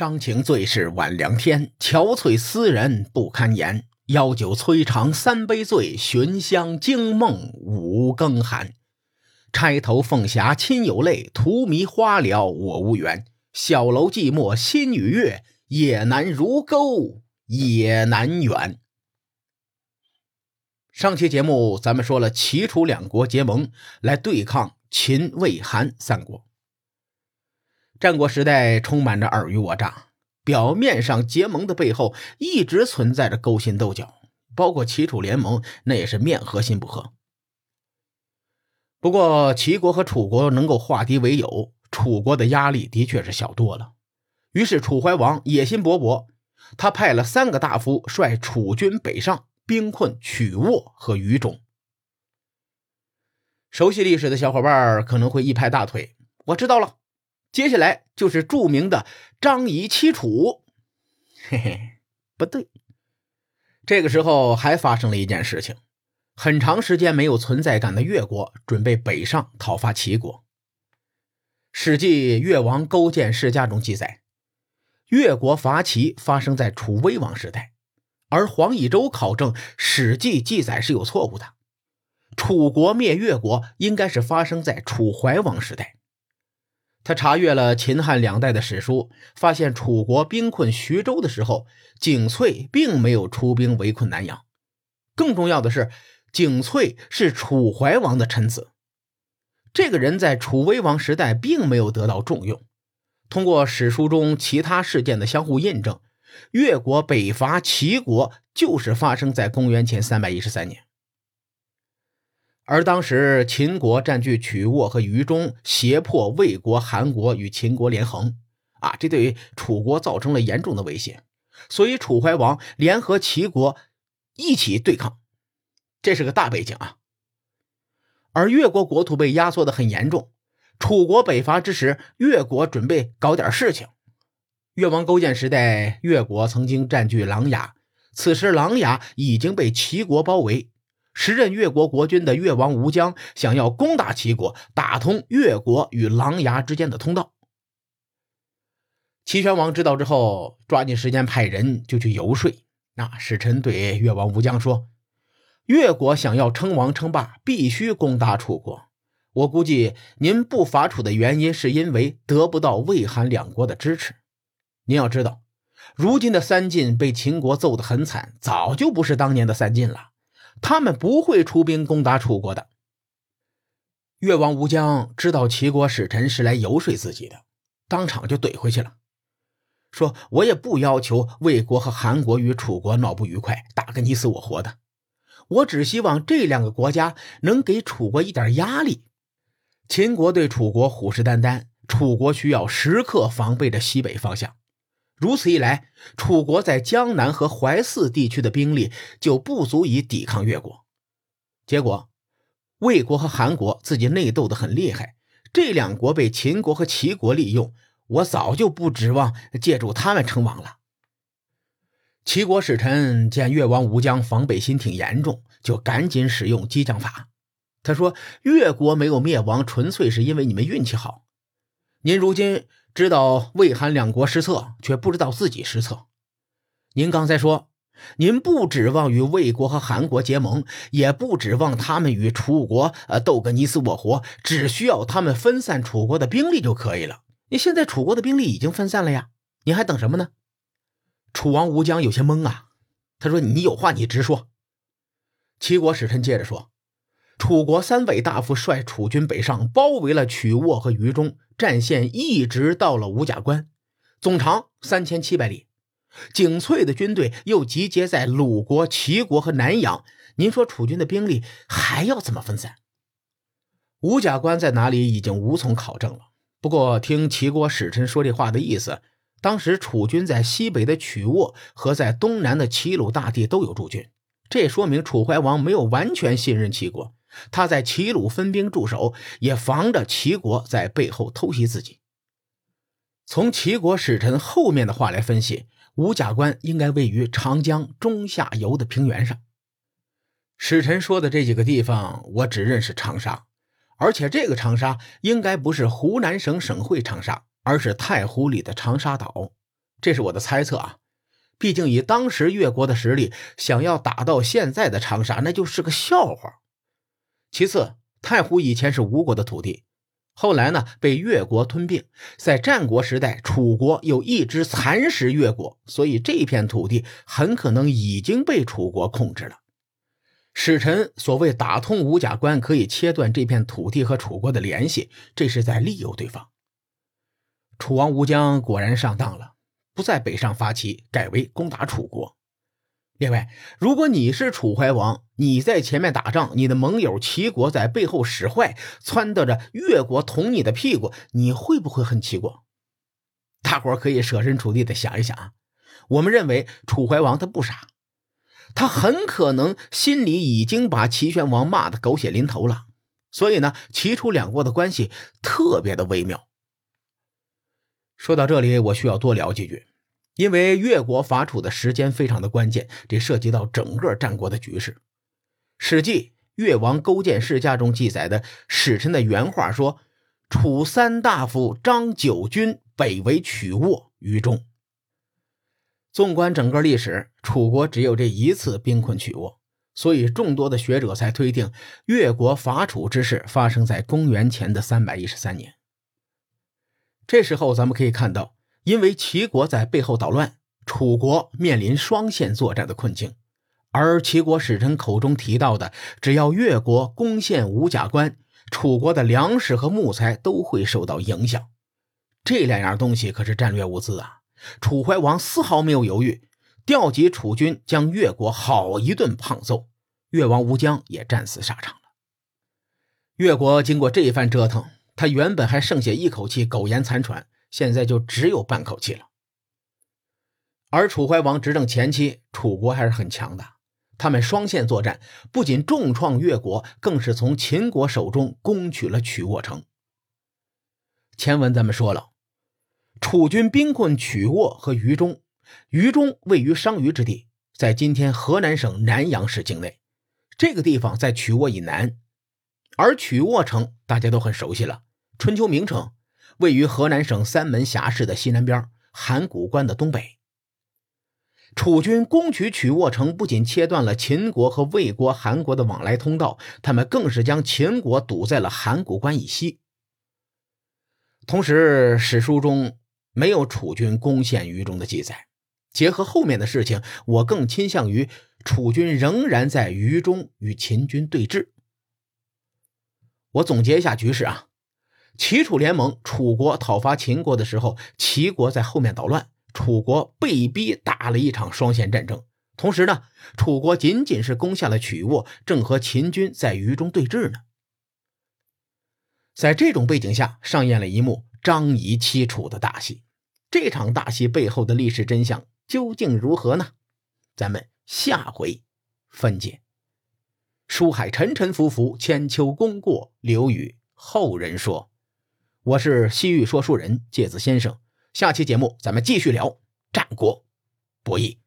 伤情最是晚凉天，憔悴思人不堪言。邀酒摧肠三杯醉，寻香惊梦五更寒。钗头凤霞亲有泪，荼蘼花了我无缘。小楼寂寞心与月，夜难如钩也难圆。上期节目咱们说了齐楚两国结盟来对抗秦魏韩三国。战国时代充满着尔虞我诈，表面上结盟的背后一直存在着勾心斗角，包括齐楚联盟，那也是面和心不和。不过齐国和楚国能够化敌为友，楚国的压力的确是小多了。于是楚怀王野心勃勃，他派了三个大夫率楚军北上，兵困曲沃和于中。熟悉历史的小伙伴可能会一拍大腿，我知道了。接下来就是著名的张仪欺楚，嘿嘿，不对。这个时候还发生了一件事情：很长时间没有存在感的越国准备北上讨伐齐国。《史记·越王勾践世家》中记载，越国伐齐发生在楚威王时代，而黄以周考证《史记》记载是有错误的，楚国灭越国应该是发生在楚怀王时代。他查阅了秦汉两代的史书，发现楚国兵困徐州的时候，景翠并没有出兵围困南阳。更重要的是，景翠是楚怀王的臣子，这个人在楚威王时代并没有得到重用。通过史书中其他事件的相互印证，越国北伐齐国就是发生在公元前三百一十三年。而当时秦国占据曲沃和于中，胁迫魏国、韩国与秦国连横，啊，这对楚国造成了严重的威胁，所以楚怀王联合齐国一起对抗，这是个大背景啊。而越国国土被压缩的很严重，楚国北伐之时，越国准备搞点事情。越王勾践时代，越国曾经占据琅琊，此时琅琊已经被齐国包围。时任越国国君的越王吴江想要攻打齐国，打通越国与琅琊之间的通道。齐宣王知道之后，抓紧时间派人就去游说。那使臣对越王吴江说：“越国想要称王称霸，必须攻打楚国。我估计您不伐楚的原因，是因为得不到魏韩两国的支持。您要知道，如今的三晋被秦国揍得很惨，早就不是当年的三晋了。”他们不会出兵攻打楚国的。越王吴江知道齐国使臣是来游说自己的，当场就怼回去了，说：“我也不要求魏国和韩国与楚国闹不愉快，打个你死我活的。我只希望这两个国家能给楚国一点压力。秦国对楚国虎视眈眈，楚国需要时刻防备着西北方向。”如此一来，楚国在江南和淮泗地区的兵力就不足以抵抗越国。结果，魏国和韩国自己内斗得很厉害，这两国被秦国和齐国利用。我早就不指望借助他们称王了。齐国使臣见越王吴江防备心挺严重，就赶紧使用激将法。他说：“越国没有灭亡，纯粹是因为你们运气好。您如今……”知道魏韩两国失策，却不知道自己失策。您刚才说，您不指望与魏国和韩国结盟，也不指望他们与楚国呃斗个你死我活，只需要他们分散楚国的兵力就可以了。你现在楚国的兵力已经分散了呀，你还等什么呢？楚王吴江有些懵啊，他说：“你有话你直说。”齐国使臣接着说。楚国三位大夫率楚军北上，包围了曲沃和榆中，战线一直到了吴甲关，总长三千七百里。景翠的军队又集结在鲁国、齐国和南阳。您说楚军的兵力还要怎么分散？吴甲关在哪里，已经无从考证了。不过听齐国使臣说这话的意思，当时楚军在西北的曲沃和在东南的齐鲁大地都有驻军，这说明楚怀王没有完全信任齐国。他在齐鲁分兵驻守，也防着齐国在背后偷袭自己。从齐国使臣后面的话来分析，吴甲关应该位于长江中下游的平原上。使臣说的这几个地方，我只认识长沙，而且这个长沙应该不是湖南省省会长沙，而是太湖里的长沙岛。这是我的猜测啊。毕竟以当时越国的实力，想要打到现在的长沙，那就是个笑话。其次，太湖以前是吴国的土地，后来呢被越国吞并。在战国时代，楚国又一直蚕食越国，所以这片土地很可能已经被楚国控制了。使臣所谓打通吴甲关，可以切断这片土地和楚国的联系，这是在利诱对方。楚王吴江果然上当了，不再北上发起，改为攻打楚国。另外，如果你是楚怀王，你在前面打仗，你的盟友齐国在背后使坏，撺掇着越国捅你的屁股，你会不会恨齐国？大伙可以设身处地的想一想啊。我们认为楚怀王他不傻。他很可能心里已经把齐宣王骂得狗血淋头了，所以呢，齐楚两国的关系特别的微妙。说到这里，我需要多聊几句，因为越国伐楚的时间非常的关键，这涉及到整个战国的局势。《史记·越王勾践世家》中记载的使臣的原话说：“楚三大夫张九军北为曲沃于中。”纵观整个历史，楚国只有这一次兵困曲沃，所以众多的学者才推定越国伐楚之事发生在公元前的三百一十三年。这时候，咱们可以看到，因为齐国在背后捣乱，楚国面临双线作战的困境。而齐国使臣口中提到的，只要越国攻陷吴甲关，楚国的粮食和木材都会受到影响。这两样东西可是战略物资啊！楚怀王丝毫没有犹豫，调集楚军将越国好一顿胖揍，越王吴江也战死沙场了。越国经过这一番折腾，他原本还剩下一口气苟延残喘，现在就只有半口气了。而楚怀王执政前期，楚国还是很强的，他们双线作战，不仅重创越国，更是从秦国手中攻取了曲沃城。前文咱们说了。楚军兵困曲沃和于中，于中位于商於之地，在今天河南省南阳市境内。这个地方在曲沃以南，而曲沃城大家都很熟悉了，春秋名城，位于河南省三门峡市的西南边，函谷关的东北。楚军攻取曲沃城，不仅切断了秦国和魏国、韩国的往来通道，他们更是将秦国堵在了函谷关以西。同时，史书中。没有楚军攻陷于中的记载，结合后面的事情，我更倾向于楚军仍然在于中与秦军对峙。我总结一下局势啊，齐楚联盟，楚国讨伐秦国的时候，齐国在后面捣乱，楚国被逼打了一场双线战争。同时呢，楚国仅仅是攻下了曲沃，正和秦军在榆中对峙呢。在这种背景下，上演了一幕。张仪欺楚的大戏，这场大戏背后的历史真相究竟如何呢？咱们下回分解。书海沉沉浮浮，千秋功过留与后人说。我是西域说书人介子先生，下期节目咱们继续聊战国博弈。